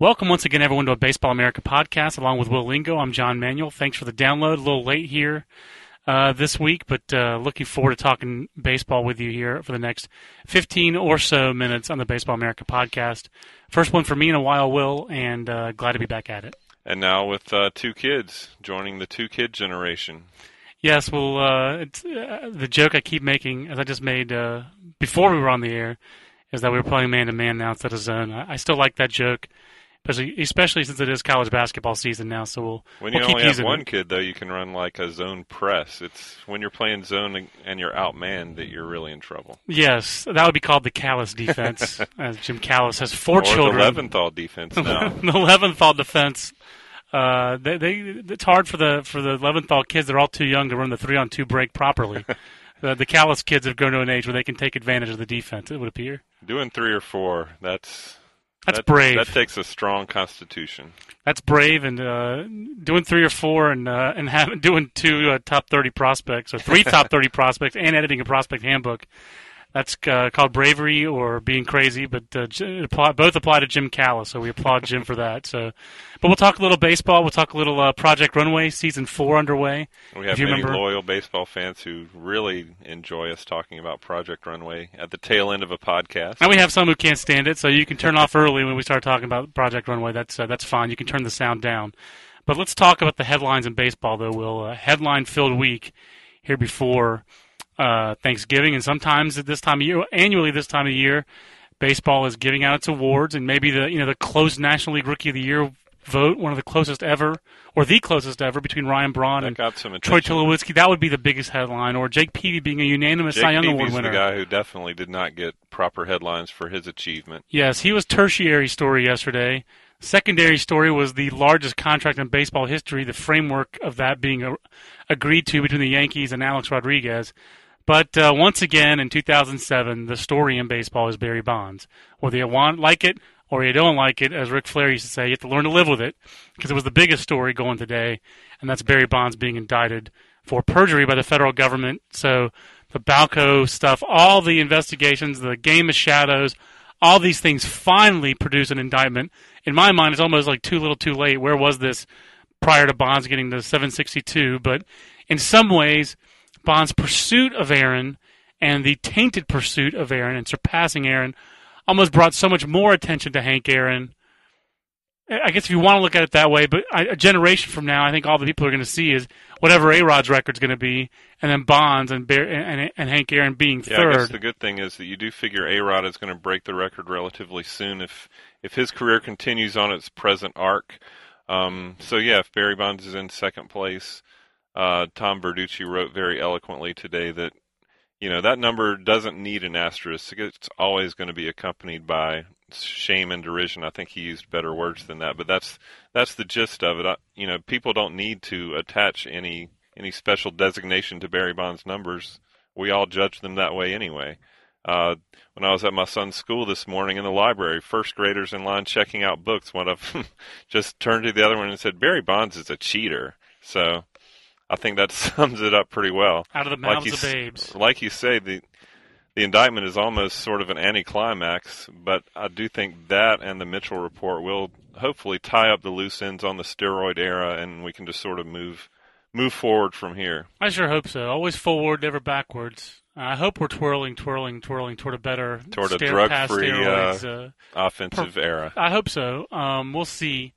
Welcome once again, everyone, to a Baseball America podcast. Along with Will Lingo, I'm John Manuel. Thanks for the download. A little late here uh, this week, but uh, looking forward to talking baseball with you here for the next 15 or so minutes on the Baseball America podcast. First one for me in a while, Will, and uh, glad to be back at it. And now with uh, two kids, joining the two kid generation. Yes, well, uh, it's, uh, the joke I keep making, as I just made uh, before we were on the air, is that we were playing man to man now instead of zone. I, I still like that joke, especially, especially since it is college basketball season now. So we'll When you we'll only have one it. kid, though, you can run like a zone press. It's when you're playing zone and- and you're outmanned that you're really in trouble. Yes, that would be called the Callis defense, as Jim Callis has four or children. the Leventhal defense now. the Leventhal defense. Uh, they, they, it's hard for the for the Leventhal kids. They're all too young to run the three on two break properly. the, the Callis kids have grown to an age where they can take advantage of the defense. It would appear. Doing three or four, that's That's that, brave. That takes a strong constitution. That's brave, and uh, doing three or four, and uh, and having doing two uh, top thirty prospects or three top thirty prospects, and editing a prospect handbook. That's uh, called bravery or being crazy, but uh, J- it apply, both apply to Jim Callis, so we applaud Jim for that. So, but we'll talk a little baseball. We'll talk a little uh, Project Runway, season four underway. We If have you many remember- loyal baseball fans who really enjoy us talking about Project Runway at the tail end of a podcast. And we have some who can't stand it, so you can turn off early when we start talking about Project Runway. That's uh, that's fine. You can turn the sound down. But let's talk about the headlines in baseball, though. Will uh, headline-filled week here before uh, Thanksgiving, and sometimes at this time of year, annually this time of year, baseball is giving out its awards, and maybe the you know the close National League Rookie of the Year vote, one of the closest ever, or the closest ever between Ryan Braun that and Troy. Tulowitzki. That would be the biggest headline, or Jake Peavy being a unanimous Jake Cy Young Award winner. the guy who definitely did not get proper headlines for his achievement. Yes, he was tertiary story yesterday. Secondary story was the largest contract in baseball history, the framework of that being a, agreed to between the Yankees and Alex Rodriguez. But uh, once again, in 2007, the story in baseball is Barry Bonds. Whether you want like it or you don't like it, as Ric Flair used to say, you have to learn to live with it because it was the biggest story going today, and that's Barry Bonds being indicted for perjury by the federal government. So the Balco stuff, all the investigations, the game of shadows, all these things finally produce an indictment. In my mind, it's almost like too little, too late. Where was this prior to Bonds getting the 762? But in some ways, Bond's pursuit of Aaron and the tainted pursuit of Aaron and surpassing Aaron almost brought so much more attention to Hank Aaron. I guess if you want to look at it that way, but a generation from now, I think all the people are going to see is whatever A Rod's record's going to be, and then Bonds and Bear, and, and Hank Aaron being Yeah, third. I guess the good thing is that you do figure A Rod is going to break the record relatively soon if if his career continues on its present arc. Um, so yeah, if Barry Bonds is in second place, uh, Tom Verducci wrote very eloquently today that you know that number doesn't need an asterisk. It's always going to be accompanied by shame and derision. I think he used better words than that, but that's that's the gist of it. I, you know, people don't need to attach any any special designation to Barry Bonds numbers. We all judge them that way anyway. Uh, when I was at my son's school this morning in the library, first graders in line checking out books, one of them just turned to the other one and said, "Barry Bonds is a cheater." So I think that sums it up pretty well. out of the Like mouths you of babes. Like you say, the the indictment is almost sort of an anticlimax, but I do think that and the Mitchell report will hopefully tie up the loose ends on the steroid era, and we can just sort of move move forward from here. I sure hope so. Always forward, never backwards. I hope we're twirling, twirling, twirling toward a better, Toward a drug-free, steroids, uh, Offensive era. I hope so. Um, we'll see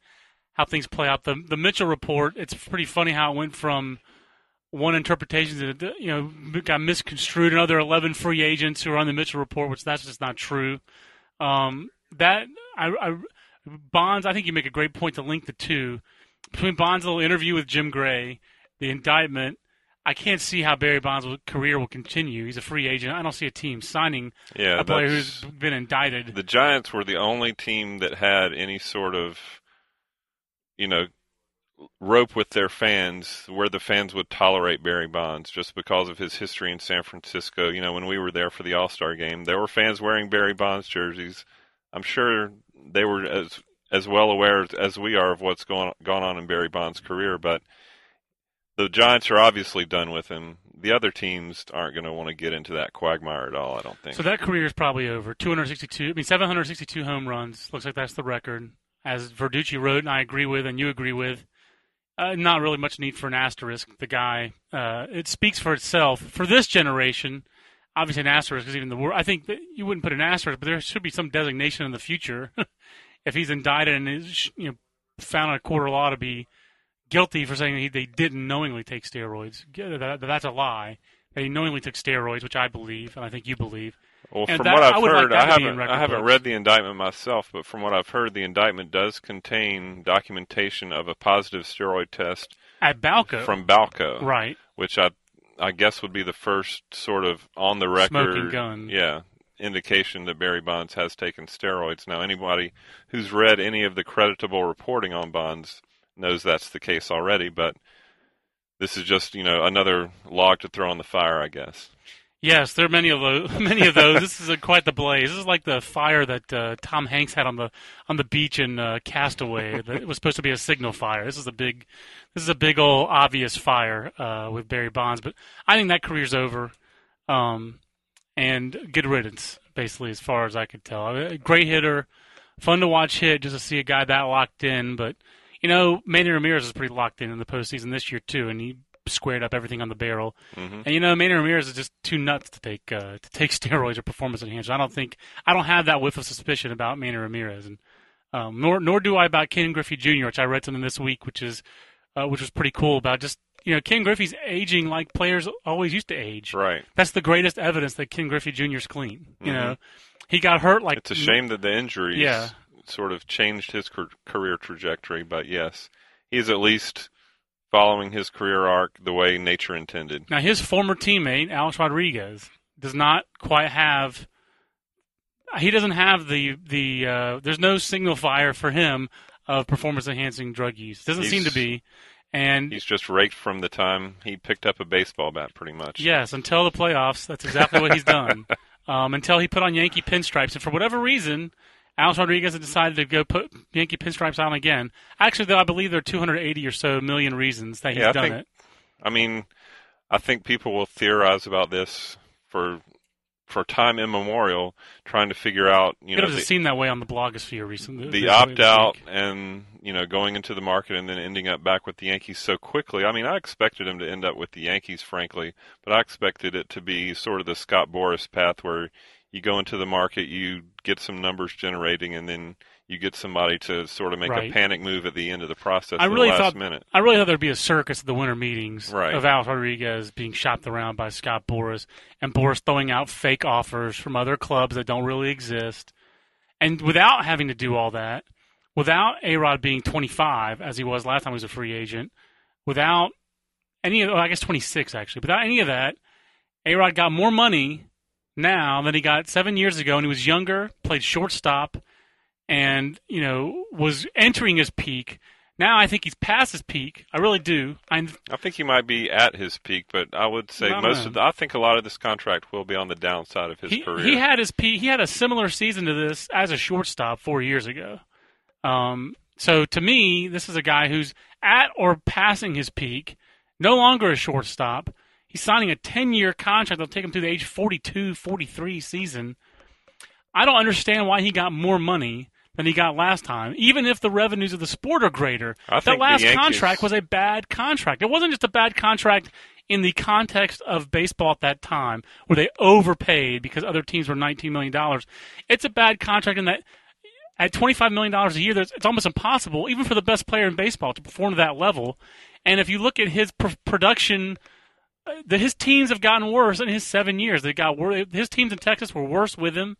how things play out. The the Mitchell report. It's pretty funny how it went from one interpretation that you know got misconstrued, another eleven free agents who are on the Mitchell report, which that's just not true. Um, that I, I Bonds. I think you make a great point to link the two between Bonds' little interview with Jim Gray, the indictment. I can't see how Barry Bonds' career will continue. He's a free agent. I don't see a team signing Yeah, a player who's been indicted. the Giants were the only team that had any sort of, you know, rope with their fans where the fans would tolerate Barry Bonds just because of his history in San Francisco. You know, when we were there for the All Star game, there were fans wearing Barry Bonds jerseys. I'm sure they were as as well aware as we are of what's going gone on in Barry Bonds' career, but the Giants are obviously done with him. The other teams aren't going to want to get into that quagmire at all. I don't think. So that career is probably over. 262, I mean 762 home runs. Looks like that's the record. As Verducci wrote, and I agree with, and you agree with. Uh, not really much need for an asterisk. The guy, uh, it speaks for itself. For this generation, obviously an asterisk is even the word. I think that you wouldn't put an asterisk, but there should be some designation in the future if he's indicted and is you know found a court of law to be guilty for saying he, they didn't knowingly take steroids. That, that's a lie. They knowingly took steroids, which I believe, and I think you believe. Well, And from that- what I I've like heard, that I to be in haven't, I haven't books. read the indictment myself, but from what I've heard, the indictment does contain documentation of a positive steroid test At Balco, from Balco, right? which I, I guess would be the first sort of on the record, Smoking gun. yeah, indication that Barry Bonds has taken steroids. Now, anybody who's read any of the creditable reporting on Bonds knows that's the case already, but this is just you know another log to throw on the fire, I guess. Yes, there are many of those. Many of those. this is a, quite the blaze. This is like the fire that uh, Tom Hanks had on the on the beach in uh, Castaway. It was supposed to be a signal fire. This is a big, this is a big old obvious fire uh, with Barry Bonds. But I think that career's over, um, and good riddance, basically, as far as I could tell. I mean, great hitter, fun to watch hit, just to see a guy that locked in. But you know, Manny Ramirez is pretty locked in in the postseason this year too, and he squared up everything on the barrel. hmm And you know, Manny Ramirez is just too nuts to take uh, to take steroids or performance enhancers. I don't think I don't have that whiff of suspicion about Manny Ramirez, and um, nor nor do I about Ken Griffey Jr., which I read something this week, which is uh, which was pretty cool about just you know Ken Griffey's aging like players always used to age. Right. That's the greatest evidence that Ken Griffey Jr. is clean. You Mhm. know, he got hurt like It's a shame that the injuries Yeah. sort of changed his career trajectory, but yes, he's at least following his career arc the way nature intended. Now, his former teammate, Alex Rodriguez, does not quite have. He doesn't have the the. Uh, there's no signal fire for him of performance enhancing drug use. Doesn't seem to be. And He's just raked from the time he picked up a baseball bat, pretty much. yes, until the playoffs, that's exactly what he's done. Um, until he put on Yankee pinstripes, and for whatever reason, Alex Rodriguez has decided to go put Yankee pinstripes on again. Actually, though, I believe there are 280 or so million reasons that he's Yeah, I done think- it. I mean, I think people will theorize about this for for time immemorial, trying to figure out, you it know, doesn't the, seem that way on the blogosphere recently. the opt out and you know going into the market and then ending up back with the Yankees so quickly. I mean, I expected him to end up with the Yankees, frankly, but I expected it to be sort of the Scott Boras path where you go into the market, you get some numbers generating, and then you get somebody to sort of make Right. a panic move at the end of the process I at really the last thought minute. I really thought there'd be a circus at the winter meetings Right. of Alex Rodriguez being shopped around by Scott Boras and Boras throwing out fake offers from other clubs that don't really exist. And without having to do all that, without A Rod being 25, as he was last time he was a free agent, without any of, oh, I guess 26 actually, without any of that, A Rod got more money now than he got seven years ago, and he was younger, played shortstop, and you know was entering his peak. Now I think he's past his peak. I really do. I I think he might be at his peak, but I would say I most know. of the, I think a lot of this contract will be on the downside of his he, career. he had his peak. He had a similar season to this as a shortstop four years ago. Um, so to me, this is a guy who's at or passing his peak, no longer a shortstop. He's signing a 10 year contract that'll take him to the age 42, 43 season. I don't understand why he got more money than he got last time, even if the revenues of the sport are greater. I that the last contract was a bad contract. It wasn't just a bad contract in the context of baseball at that time, where they overpaid because other teams were $19 million. It's a bad contract in that at $25 million a year, it's almost impossible, even for the best player in baseball, to perform to that level. And if you look at his pr- production, the, his teams have gotten worse in his seven years. They got wor- His teams in Texas were worse with him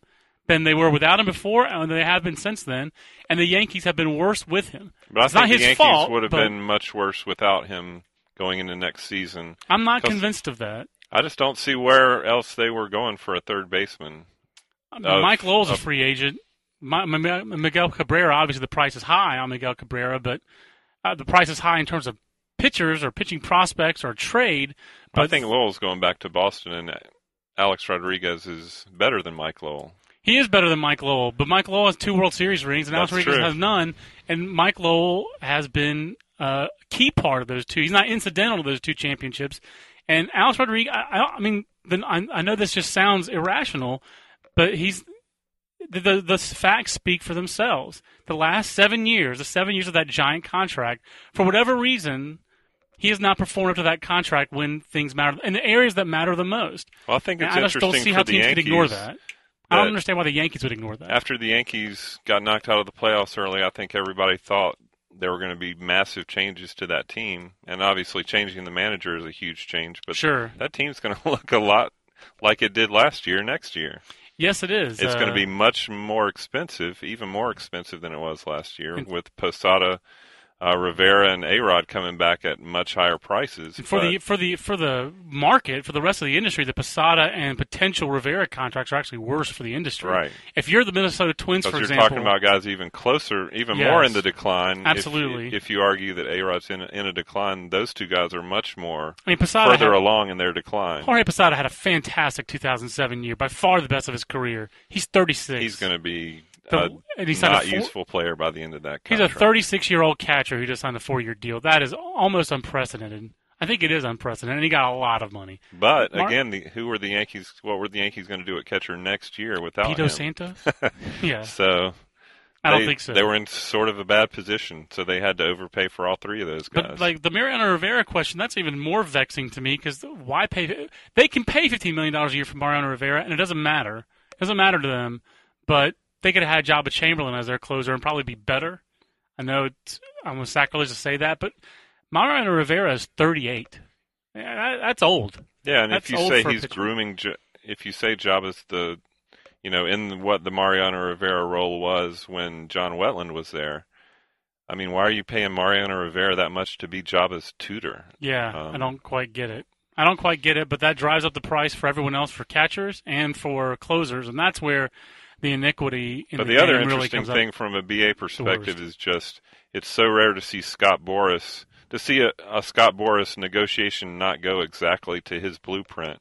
than they were without him before, and they have been since then. And the Yankees have been worse with him. but I think not the his Yankees fault, would have been much worse without him going into next season. I'm not convinced of that. I just don't see where else they were going for a third baseman. Of- Mike Lowell's a free agent. My, my, Miguel Cabrera, obviously the price is high on Miguel Cabrera, but uh, the price is high in terms of pitchers or pitching prospects or trade. But I think Lowell's going back to Boston, and Alex Rodriguez is better than Mike Lowell. he is better than Mike Lowell. But Mike Lowell has two World Series rings, and Alex That's Rodriguez true. has none. And Mike Lowell has been a key part of those two. He's not incidental to those two championships. And Alex Rodriguez, I, I, I mean, then I, I know this just sounds irrational, but he's the, the the facts speak for themselves. The last seven years, the seven years of that giant contract, for whatever reason, he has not performed up to that contract when things matter in the areas that matter the most. Well, I think it's And I just interesting don't see how teams Yankees. could ignore that. I don't understand why the Yankees would ignore that. After the Yankees got knocked out of the playoffs early, I think everybody thought there were going to be massive changes to that team, and obviously changing the manager is a huge change. But sure. that team's going to look a lot like it did last year. Next year, Yes, it is. it's going Uh, to be much more expensive, even more expensive than it was last year, with Posada, uh, Rivera, and Arod coming back at much higher prices. for But- the for the for the market for the rest of the industry. The Posada and potential Rivera contracts are actually worse for the industry. right. If you're the Minnesota Twins, for you're example, talking about guys even closer, even more in the decline. if- Absolutely. If, you argue that A-Rod's in, a- in a decline, those two guys are much more I mean, Posada further had, along in their decline. Jorge Posada had a fantastic 2007 year, by far the best of his career. He's 36. He's going to be The- a and he signed a not four- useful player by the end of that He's a 36 year old catcher who just signed a four year deal. That is almost unprecedented. I think it is unprecedented. And he got a lot of money. But Mar- again, the, who were the Yankees? What were the Yankees going to do at catcher next year without Pito him? Santos? yeah, So I don't they, think so. They were in sort of a bad position, so they had to overpay for all three of those guys. But like the Mariano Rivera question, that's even more vexing to me because why pay? They can pay fifteen million dollars a year for Mariano Rivera, and it doesn't matter. It doesn't matter to them. But they could have had Joba Chamberlain as their closer and probably be better. I know it's almost sacrilege to say that, but Mariano Rivera is thirty-eight. Yeah, that's old. yeah, and if you say he's grooming, if you say Joba's the, you know, in what the Mariano Rivera role was when John Wetteland was there. I mean, why are you paying Mariano Rivera that much to be Joba's tutor? Yeah, I Um, don't quite get it. I don't quite get it, but that drives up the price for everyone else for catchers and for closers, and that's where the iniquity in But the, the, other really interesting comes thing from a BA perspective is just it's so rare to see Scott Boras to see a, a Scott Boras negotiation not go exactly to his blueprint,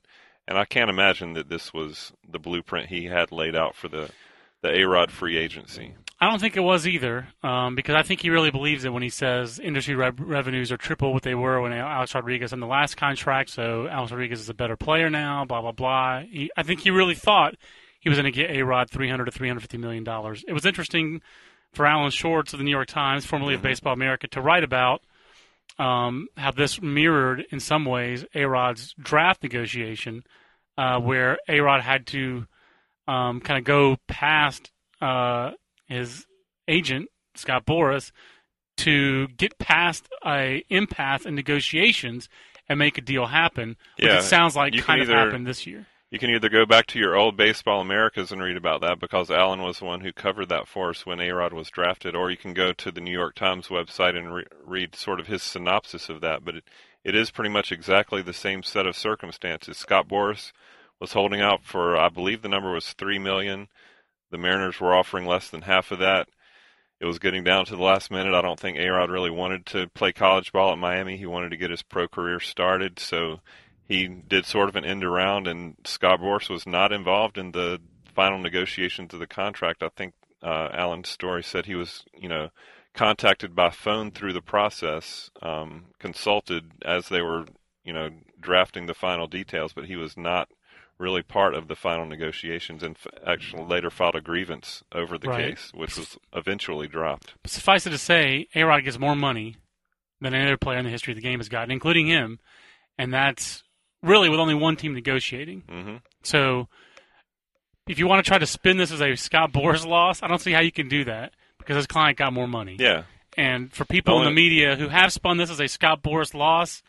and I can't imagine that this was the blueprint he had laid out for the the A Rod free agency. I don't think it was either, um, because I think he really believes it when he says industry rev- revenues are triple what they were when Alex Rodriguez in the last contract. So Alex Rodriguez is a better player now. Blah blah blah. He, I think he really thought he was going to get a Rod three hundred to three hundred fifty million dollars. It was interesting for Alan Schwartz of the New York Times, formerly of Mhm. Baseball America, to write about um, how this mirrored in some ways A Rod's draft negotiation, uh, where A Rod had to um, kind of go past uh, his agent Scott Boras to get past a impasse in negotiations and make a deal happen. Which Yeah, it sounds like kind of happened this year. You can either go back to your old Baseball Americas and read about that because Alan was the one who covered that for us when A Rod was drafted, or you can go to the New York Times website and re- read sort of his synopsis of that. But it, it is pretty much exactly the same set of circumstances. Scott Boras was holding out for, I believe the number was three million. The Mariners were offering less than half of that. It was getting down to the last minute. I don't think A Rod really wanted to play college ball at Miami. He wanted to get his pro career started, so he did sort of an end around, and Scott Boras was not involved in the final negotiations of the contract. I think uh, Alan's story said he was, you know, contacted by phone through the process, um, consulted as they were, you know, drafting the final details, but he was not really part of the final negotiations, and f- actually later filed a grievance over the Right. case, which was eventually dropped. But suffice it to say, A Rod gets more money than any other player in the history of the game has gotten, including him, and that's really with only one team negotiating. hmm So, if you want to try to spin this as a Scott Boras loss, I don't see how you can do that because his client got more money. Yeah, And for people in the media who have spun this as a Scott Boras loss,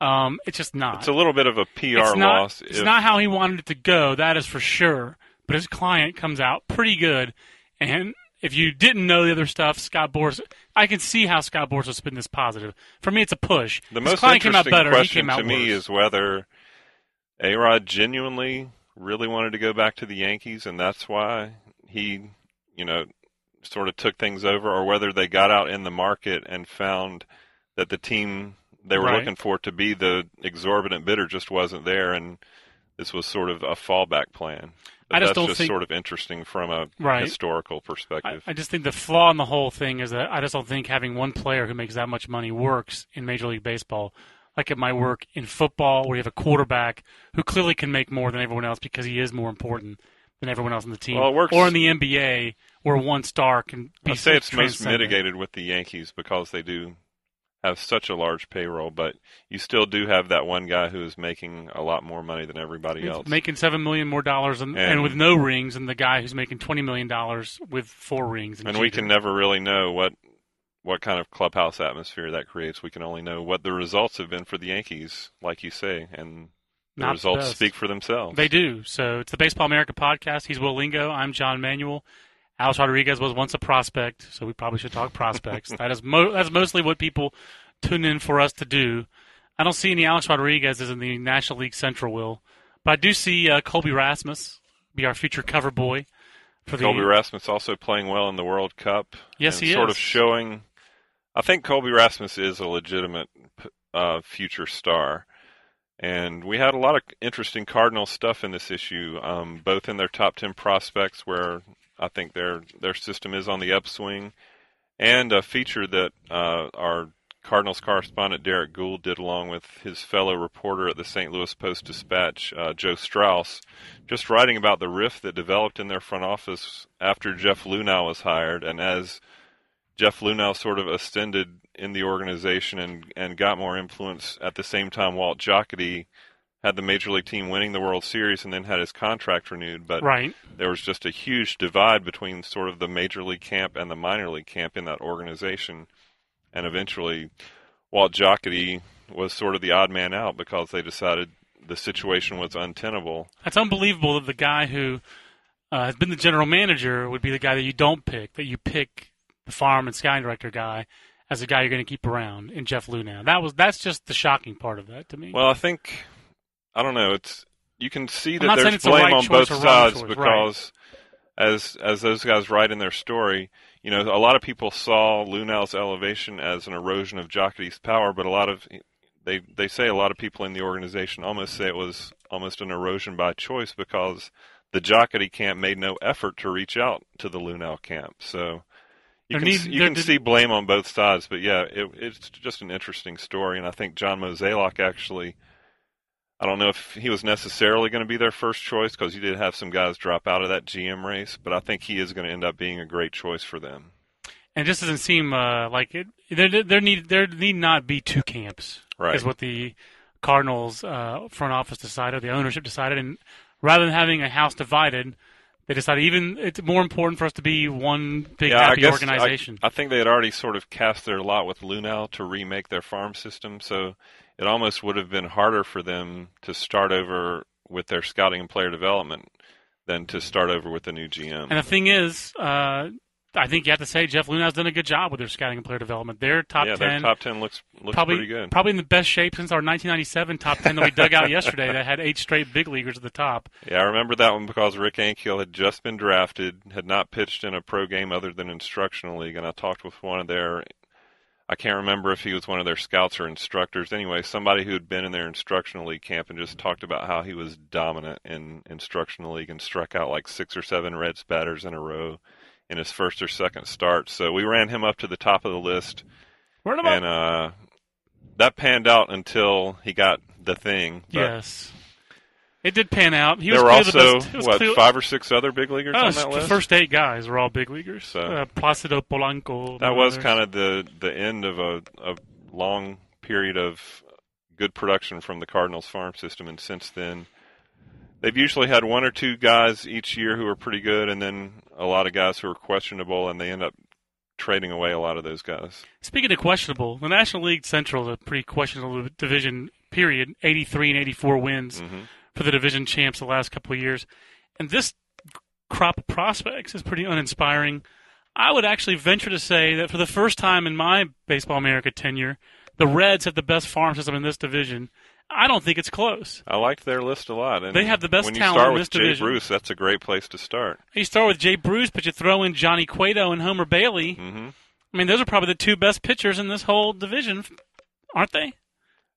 um, it's just not. it's a little bit of a PR it's not, loss. It's if- not how he wanted it to go, that is for sure. But his client comes out pretty good. And if you didn't know the other stuff, Scott Boras, I can see how Scott Boras would spin this positive. For me, it's a push. The his most client came out interesting better. He question came out to me worse. is whether A Rod genuinely really wanted to go back to the Yankees, and that's why he, you know, sort of took things over, or whether they got out in the market and found that the team they were Right. looking for to be the exorbitant bidder just wasn't there, and this was sort of a fallback plan. I just that's don't just think- sort of interesting from a Right. historical perspective. I just think the flaw in the whole thing is that I just don't think having one player who makes that much money works in Major League Baseball. Like it might work in football, where you have a quarterback who clearly can make more than everyone else because he is more important. than everyone else on the team. Well, it works- Or in the NBA, where one star can be I'd say it's most mitigated with the Yankees because they do have such a large payroll, but you still do have that one guy who is making a lot more money than everybody He's else. making seven million more dollars, and, and, And- with no rings, and the guy who's making twenty million dollars with four rings. and we can never really know what what kind of clubhouse atmosphere that creates. We can only know what the results have been for the Yankees, like you say, and the Not results best. speak for themselves. They do. So it's the Baseball America podcast. He's Will Lingo. I'm John Manuel. Alex Rodriguez was once a prospect, so we probably should talk prospects. that is mo- that's mostly what people tune in for us to do. I don't see any Alex Rodriguez's in the National League Central, Will, but I do see uh, Colby Rasmus be our future cover boy for the Colby Rasmus also playing well in the World Cup. Yes, he sort is. of showing. I think Colby Rasmus is a legitimate uh, future star, and we had a lot of interesting Cardinal stuff in this issue, um, both in their top ten prospects, where I think their their system is on the upswing, and a feature that uh, our Cardinals correspondent Derrick Goold did along with his fellow reporter at the St. Louis Post Dispatch, uh, Joe Strauss, just writing about the rift that developed in their front office after Jeff Luhnow was hired, and as Jeff Luhnow sort of ascended in the organization and, and got more influence at the same time Walt Jocketty had the major league team winning the World Series and then had his contract renewed, but right. there was just a huge divide between sort of the major league camp and the minor league camp in that organization. And eventually, Walt Jocketty was sort of the odd man out because they decided the situation was untenable. That's unbelievable that the guy who uh, has been the general manager would be the guy that you don't pick, that you pick the farm and scouting director guy as a guy you're going to keep around in Jeff Luhnow. That was that's just the shocking part of that to me. Well, I think I don't know. It's you can see that there's blame right on both sides choice, because as as those guys write in their story, you know, a lot of people saw Luhnow's elevation as an erosion of Jocketty's power, but a lot of they they say a lot of people in the organization almost say it was almost an erosion by choice because the Jocketty camp made no effort to reach out to the Luhnow camp. So you There can need- you there can did- see blame on both sides, but yeah, it, it's just an interesting story, and I think John Mozeliak actually. I don't know if he was necessarily going to be their first choice because you did have some guys drop out of that GM race, but I think he is going to end up being a great choice for them. and it just doesn't seem uh, like it. There, there need there need not be two camps. Right. Is what the Cardinals uh, front office decided, the ownership decided, and rather than having a house divided, they decided even it's more important for us to be one big yeah, I happy guess organization. I, I think they had already sort of cast their lot with Luhnow to remake their farm system, so it almost would have been harder for them to start over with their scouting and player development than to start over with the new GM. And the thing is, uh, I think you have to say Jeff Luhnow's done a good job with their scouting and player development. Their top yeah, ten, their top ten looks looks probably pretty good. probably in the best shape since our 1997 top ten that we dug out yesterday. That had eight straight big leaguers at the top. Yeah, I remember that one because Rick Ankiel had just been drafted, had not pitched in a pro game other than instructional league, and I talked with one of their I can't remember if he was one of their scouts or instructors. Anyway, somebody who had been in their instructional league camp and just talked about how he was dominant in instructional league and struck out like six or seven Reds batters in a row in his first or second start. So we ran him up to the top of the list, Where am I? and uh, that panned out until he got the thing. Yes, it did pan out. He there were was clearly also the best. what clear- five or six other big leaguers Oh, on that the list. first eight guys were all big leaguers. So- uh, Placido Polanco. that was kind of the the end of a, a long period of good production from the Cardinals farm system, and since then, they've usually had one or two guys each year who are pretty good, and then a lot of guys who are questionable, and they end up trading away a lot of those guys. Speaking of questionable, the National League Central is a pretty questionable division. Period. 83 and 84 wins hmm for the division champs the last couple of years, and this crop of prospects is pretty uninspiring. I would actually venture to say that for the first time in my Baseball America tenure, the Reds have the best farm system in this division. I don't think it's close. I liked their list a lot. And They have the best when you start in with Jay division. Bruce, that's a great place to start. You start with Jay Bruce, but you throw in Johnny Cueto and Homer Bailey. hmm I mean, those are probably the two best pitchers in this whole division, aren't they?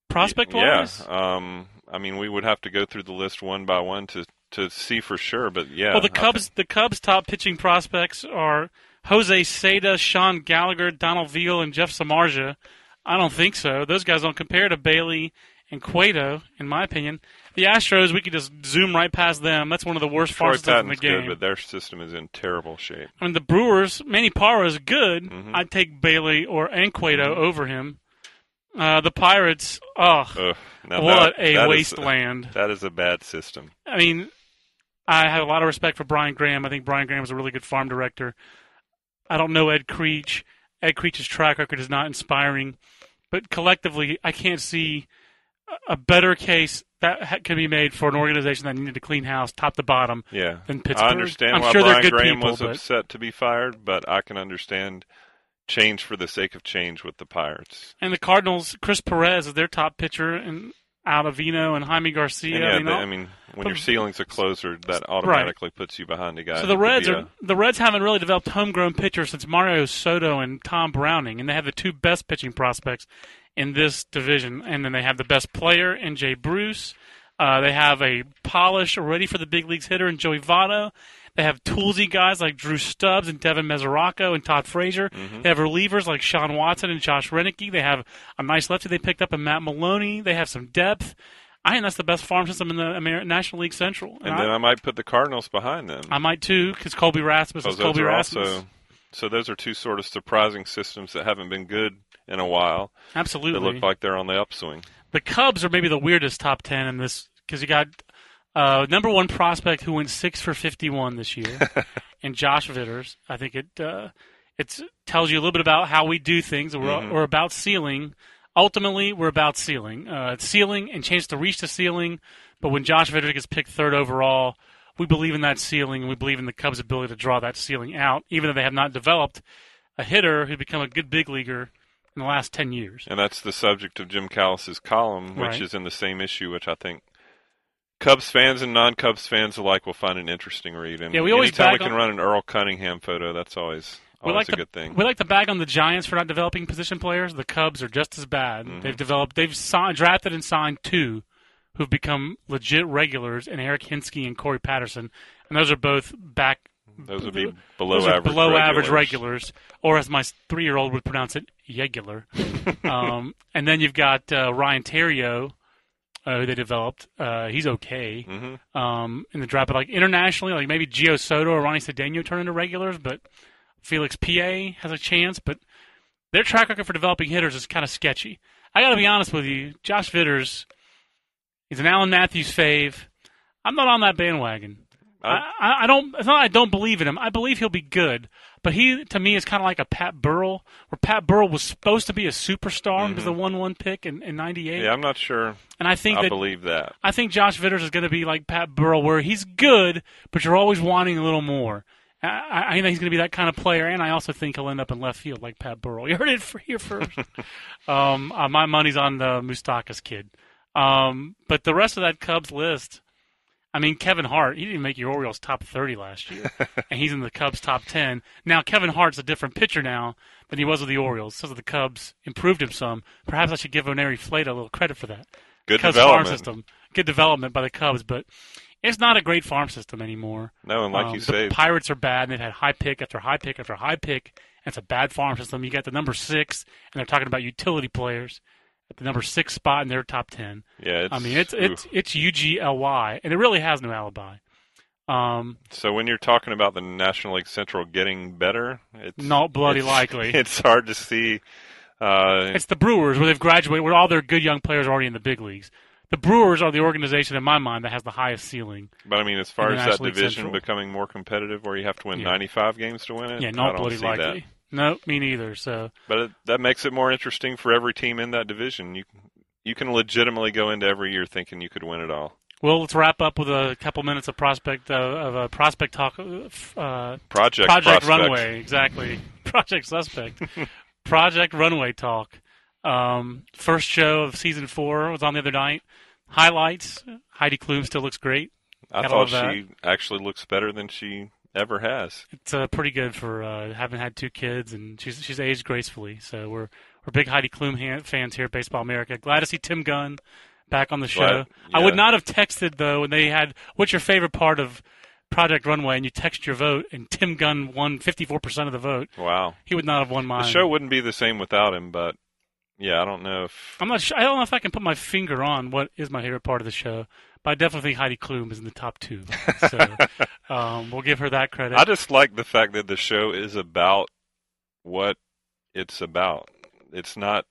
Prospect wise. Yeah. Um, I mean, we would have to go through the list one by one to to see for sure, but yeah. well, the Cubs, the Cubs' top pitching prospects are Jose Ceda, Sean Gallagher, Donald Veal, and Jeff Samardzija. I don't think so. Those guys don't compare to Bailey and Cueto, in my opinion. The Astros, we could just zoom right past them. That's one of the worst systems in the game. good, but their system is in terrible shape. I mean, the Brewers, Manny Parra is good. Mhm. I'd take Bailey or and Cueto Mm-hmm. over him. Uh, the Pirates, oh, Ugh, what that- a that is- wasteland. that is a bad system. I mean, I have a lot of respect for Brian Graham. I think Brian Graham is a really good farm director. I don't know Ed Creech. Ed Creech's track record is not inspiring, but collectively, I can't see a- better case that ha- could be made for an organization that needed to clean house top to bottom Yeah, than Pittsburgh. I understand I'm why sure Brian Graham people, was but upset to be fired, but I can understand change for the sake of change with the Pirates. and the Cardinals, Chris Perez is their top pitcher, and Ottavino and Jaime Garcia. And yeah, I mean, I mean, when your ceiling's a closer, that automatically puts you behind a guy. So the Reds are a- the Reds haven't really developed homegrown pitchers since Mario Soto and Tom Browning, and they have the two best pitching prospects in this division. And then they have the best player in Jay Bruce. Uh, they have a polished, ready for the big leagues hitter in Joey Votto. They have toolsy guys like Drew Stubbs and Devin Mesoraco and Todd Frazier. Mm-hmm. They have relievers like Sean Watson and Josh Roenicke. They have a nice lefty they picked up in Matt Maloney. They have some depth. I think that's the best farm system in the Amer- National League Central. and I- then I might put the Cardinals behind them. I might too, because Colby Rasmus is Colby Rasmus. also so those are two sort of surprising systems that haven't been good in a while. That Absolutely. look like they're on the upswing. the Cubs are maybe the weirdest top ten in this because you got uh, number one prospect who went six for fifty-one this year, and Josh Vitters. I think it uh, it tells you a little bit about how we do things. We're, Mhm. we're about ceiling. Ultimately, we're about ceiling. Uh, ceiling and chance to reach the ceiling. But when Josh Vitters gets picked third overall, we believe in that ceiling, and we believe in the Cubs' ability to draw that ceiling out, even though they have not developed a hitter who's become a good big leaguer in the last ten years. And that's the subject of Jim Callis's column, which Right. is in the same issue, which I think Cubs fans and non-Cubs fans alike will find an interesting read. And Yeah, we always anytime we can on- run an Earl Cunningham photo, that's always We always like a to good thing. we like to bag on the Giants for not developing position players. The Cubs are just as bad. Mhm. They've developed, they've signed, drafted and signed two who've become legit regulars, and Eric Hinske and Corey Patterson, and those are both back. Those would be below those are average below regulars. average regulars, or as my three year old would pronounce it, yegular. um, and then you've got uh, Ryan Theriot, uh, who they developed. Uh, he's okay hmm um, in the draft, but like internationally, like maybe Gio Soto or Ronnie Cedeno turn into regulars, but Felix Pie has a chance. But their track record for developing hitters is kind of sketchy. I got to be honest with you, Josh Vitters, he's an Alan Matthews fave. I'm not on that bandwagon. I, I, I don't. It's not. I don't believe in him. I believe he'll be good, but he to me is kind of like a Pat Burrell, where Pat Burrell was supposed to be a superstar and was the one-one pick in '98, Yeah, I'm not sure. and I think I that believe that. I think Josh Vitters is going to be like Pat Burrell, where he's good, but you're always wanting a little more. I, I he's going to be that kind of player, and I also think he'll end up in left field like Pat Burrell. You heard it for here first. um, uh, my money's on the Moustakas kid. Um, but the rest of that Cubs list, I mean, Kevin Hart, he didn't make your Orioles top 30 last year, and he's in the Cubs top 10. Now, Kevin Hart's a different pitcher now than he was with the Orioles, so the Cubs improved him some. Perhaps I should give Oneri Fleita a little credit for that. Good Cubs farm system. Good development by the Cubs, but it's not a great farm system anymore. No, and like Um, you the say, Pirates are bad, and they've had high pick after high pick after high pick. And it's a bad farm system. You got the number six, and they're talking about utility players at the number six spot in their top ten. yeah, it's, I mean, it's oof. it's it's UGLY, and it really has no alibi. Um, So when you're talking about the National League Central getting better, it's not bloody it's- likely. It's hard to see. Uh, It's the Brewers where they've graduated, where all their good young players are already in the big leagues. The Brewers are the organization in my mind that has the highest ceiling. but I mean, as far as that League division Central. becoming more competitive, where you have to win Yeah. 95 games to win it, Yeah, not bloody likely. No, me neither. So. But it, that makes it more interesting for every team in that division. You you can legitimately go into every year thinking you could win it all. Well, let's wrap up with a couple minutes of prospect uh, of a prospect talk. Uh, Project Project prospect. Runway, exactly. Project Suspect. Project Runway talk. Um, first show of season four was on the other night. Highlights: Heidi Klum still looks great. I Gotta thought she actually looks better than she ever has. It's uh, pretty good for uh, having had two kids, and she's she's aged gracefully. So we're we're big Heidi Klum han- fans here at Baseball America. Glad to see Tim Gunn back on the show. Glad- I would not have texted though when they had what's your favorite part of Project Runway, and you text your vote, and Tim Gunn won fifty four percent of the vote. Wow. He would not have won mine. The show wouldn't be the same without him, but yeah, I don't know if I'm not sure. I don't know if I can put my finger on what is my favorite part of the show, but I definitely think Heidi Klum is in the top two. So um, we'll give her that credit. I just like the fact that the show is about what it's about. It's not,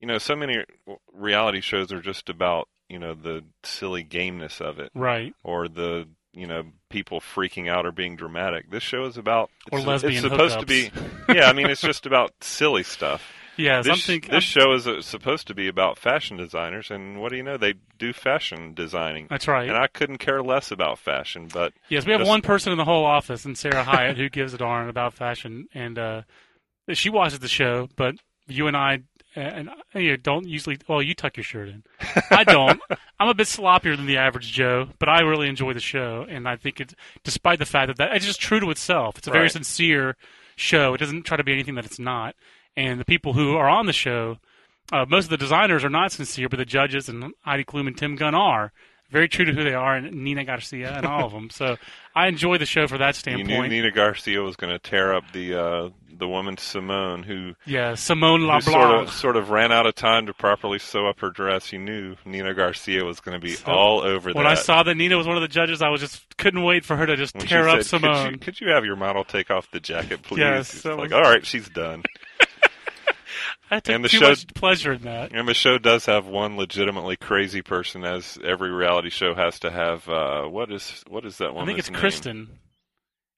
you know, so many reality shows are just about, you know, the silly gameness of it right. or the, you know, people freaking out or being dramatic. This show is about Or lesbian it's supposed to be Yeah, I mean it's just about silly stuff. Yeah, This, something. this show is uh, supposed to be about fashion designers and what do you know? They do fashion designing. that's right. And I couldn't care less about fashion, but Yes, we have Just- one person in the whole office, and Sarah Hyatt, who gives a darn about fashion, and uh, she watches the show. But you and I, and you don't usually. Well, you tuck your shirt in. I don't. I'm a bit sloppier than the average Joe, but I really enjoy the show, and I think it's despite the fact that, that it's just true to itself. It's a very sincere show. It doesn't try to be anything that it's not. And the people who are on the show, uh, most of the designers are not sincere, but the judges and Heidi Klum and Tim Gunn are very true to who they are, and Nina Garcia and all of them. So I enjoy the show for that standpoint. you knew Nina Garcia was going to tear up the uh, the woman Simone who yeah, Simone who sort of sort of ran out of time to properly sew up her dress. You knew Nina Garcia was going to be So, all over when that. When I saw that Nina was one of the judges, I was just couldn't wait for her to just When tear up said, Simone. Could you, could you have your model take off the jacket, please? Yes, that like, was- all right, she's done. I took and the too show- much pleasure in that. And the show does have one legitimately crazy person, as every reality show has to have. Uh, what is what is that one? I think it's Kristen.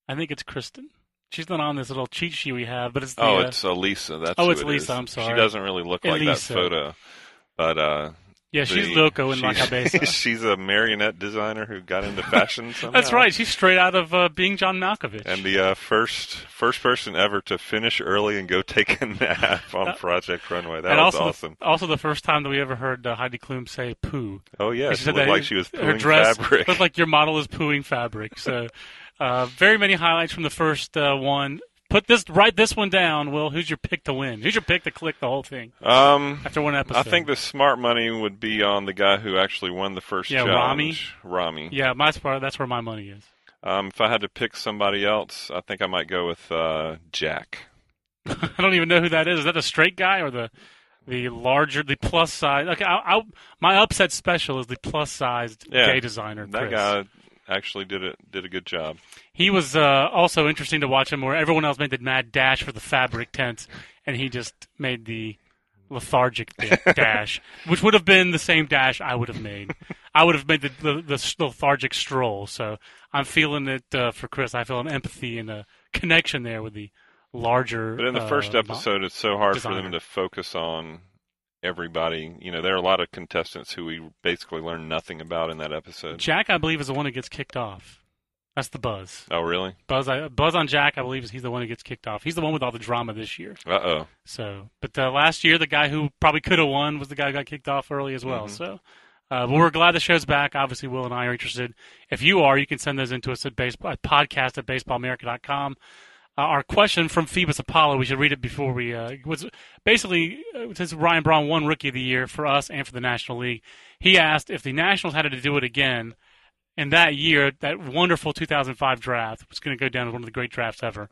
I think it's Kristen. She's not on this little cheat sheet we have, but it's the, Oh, uh, it's Elisa. That's Oh, it's it Lisa, is. I'm sorry. She doesn't really look like that photo, but uh, yeah, she's the- loco in La she's- Cabeza. she's a marionette designer who got into fashion somehow. That's right. She's straight out of uh, being John Malkovich. And the uh, first first person ever to finish early and go take a nap on Project Runway. That and was also, awesome. also the first time that we ever heard uh, Heidi Klum say "poo." Oh yeah, She she said looked like she was her dress fabric. looked like your model is pooing fabric. So, uh, very many highlights from the first uh, one. Put this, write this one down. Will, who's your pick to win? Who's your pick to click the whole thing um, after one episode? I think the smart money would be on the guy who actually won the first Yeah, challenge, Rami. Yeah, my spot. That's where my money is. Um, if I had to pick somebody else, I think I might go with uh, Jack. I don't even know who that is. Is that the straight guy or the the larger, the plus size? Okay, I, I, my upset special is the plus sized Yeah, gay designer. That Chris. guy actually did it did a good job. He was uh, also interesting to watch him, where everyone else made the mad dash for the fabric tents, and he just made the lethargic dash, which would have been the same dash I would have made. I would have made the, the, the lethargic stroll. So I'm feeling it uh, for Chris. I feel an empathy and a connection there with the larger. But in the uh, first episode, it's so hard for them to focus on everybody. You know, there are a lot of contestants who we basically learn nothing about in that episode. Jack, I believe, is the one who gets kicked off. That's the buzz. Oh, really? Buzz, I, buzz on Jack, I believe, is he's the one who gets kicked off. He's the one with all the drama this year. Uh oh. So, but uh, last year, the guy who probably could have won was the guy who got kicked off early as well. Mhm. So, uh, but we're glad the show's back. Obviously, Will and I are interested. If you are, you can send those into us at, baseball, at podcast at baseballamerica.com. Uh, our question from Phoebus Apollo, we should read it before we, uh, was basically, uh, since Ryan Braun won Rookie of the Year for us and for the National League, he asked if the Nationals had to do it again in that year, that wonderful 2005 draft was going to go down as one of the great drafts ever.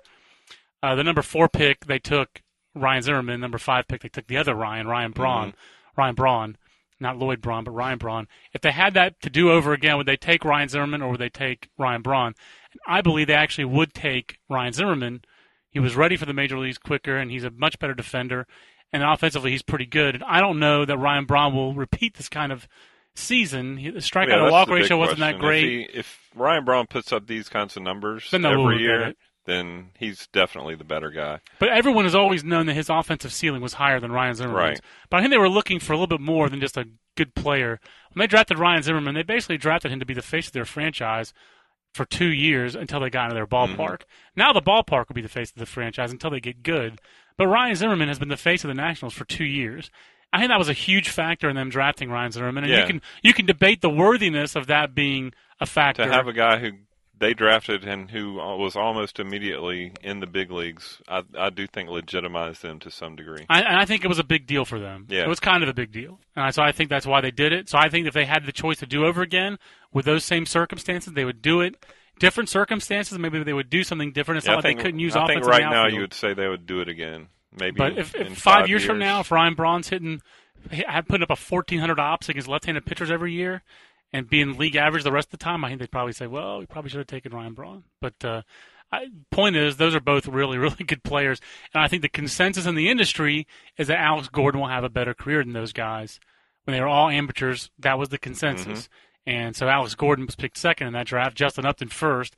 Uh, the number four pick, they took Ryan Zimmerman. Number five pick, they took the other Ryan, Ryan Braun, Ryan Braun, not Lloyd Braun, but Ryan Braun. If they had that to do over again, would they take Ryan Zimmerman or would they take Ryan Braun? I believe they actually would take Ryan Zimmerman. He was ready for the major leagues quicker, and he's a much better defender. And offensively, he's pretty good. And I don't know that Ryan Braun will repeat this kind of season. The strikeout Yeah, to walk ratio wasn't that great. If, he, if Ryan Braun puts up these kinds of numbers Then every year, then he's definitely the better guy. But everyone has always known that his offensive ceiling was higher than Ryan Zimmerman's. Right. But I think they were looking for a little bit more than just a good player. When they drafted Ryan Zimmerman, they basically drafted him to be the face of their franchise for two years until they got into their Mm-hmm. ballpark. Now the ballpark will be the face of the franchise until they get good. But Ryan Zimmerman has been the face of the Nationals for two years. I think that was a huge factor in them drafting Ryan Zimmerman, and you can you can debate the worthiness of that being a factor. To have a guy who they drafted and who was almost immediately in the big leagues, I, I do think legitimized them to some degree. I, and I think it was a big deal for them. Yeah. It was kind of a big deal. And so I think that's why they did it. So I think if they had the choice to do over again with those same circumstances, they would do it. Different circumstances, maybe they would do something different. It's Yeah, not I like think, they couldn't use I offense think right now you would say they would do it again. maybe. But if, if in five, years, from now, if Ryan Braun's hitting, had putting up a 1,400 ops against left-handed pitchers every year, and being league average the rest of the time, I think they'd probably say, well, we probably should have taken Ryan Braun. But uh, I, point is, those are both really, really good players, and I think the consensus in the industry is that Alex Gordon will have a better career than those guys. When they were all amateurs, that was the consensus. Mm-hmm. And so Alex Gordon was picked second in that draft, Justin Upton first.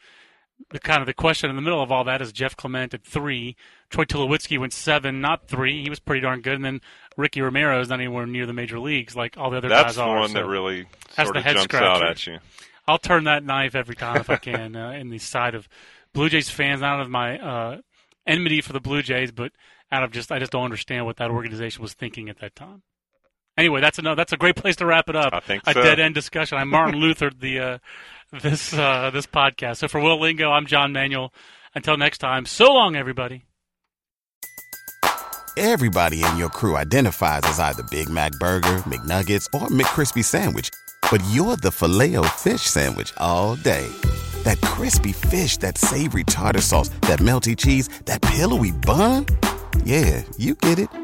The kind of the question in the middle of all that is Jeff Clement at three, Troy Tulowitzki went seven, not three. He was pretty darn good, and then Ricky Romero is not anywhere near the major leagues like all the other That's guys the are. one so that really sort the of head jumps out at you. I'll turn that knife every time if I can uh, in the side of Blue Jays fans, not out of my uh, enmity for the Blue Jays, but out of just I just don't understand what that organization was thinking at that time. Anyway, that's a that's a great place to wrap it up. I think a so. dead end discussion. I'm Martin Luther the uh, this uh, this podcast. So for Will Lingo, I'm John Manuel. Until next time, so long, everybody. Everybody in your crew identifies as either Big Mac Burger, McNuggets, or McCrispy Sandwich. But you're the filet fish Sandwich all day. That crispy fish, that savory tartar sauce, that melty cheese, that pillowy bun. Yeah, you get it.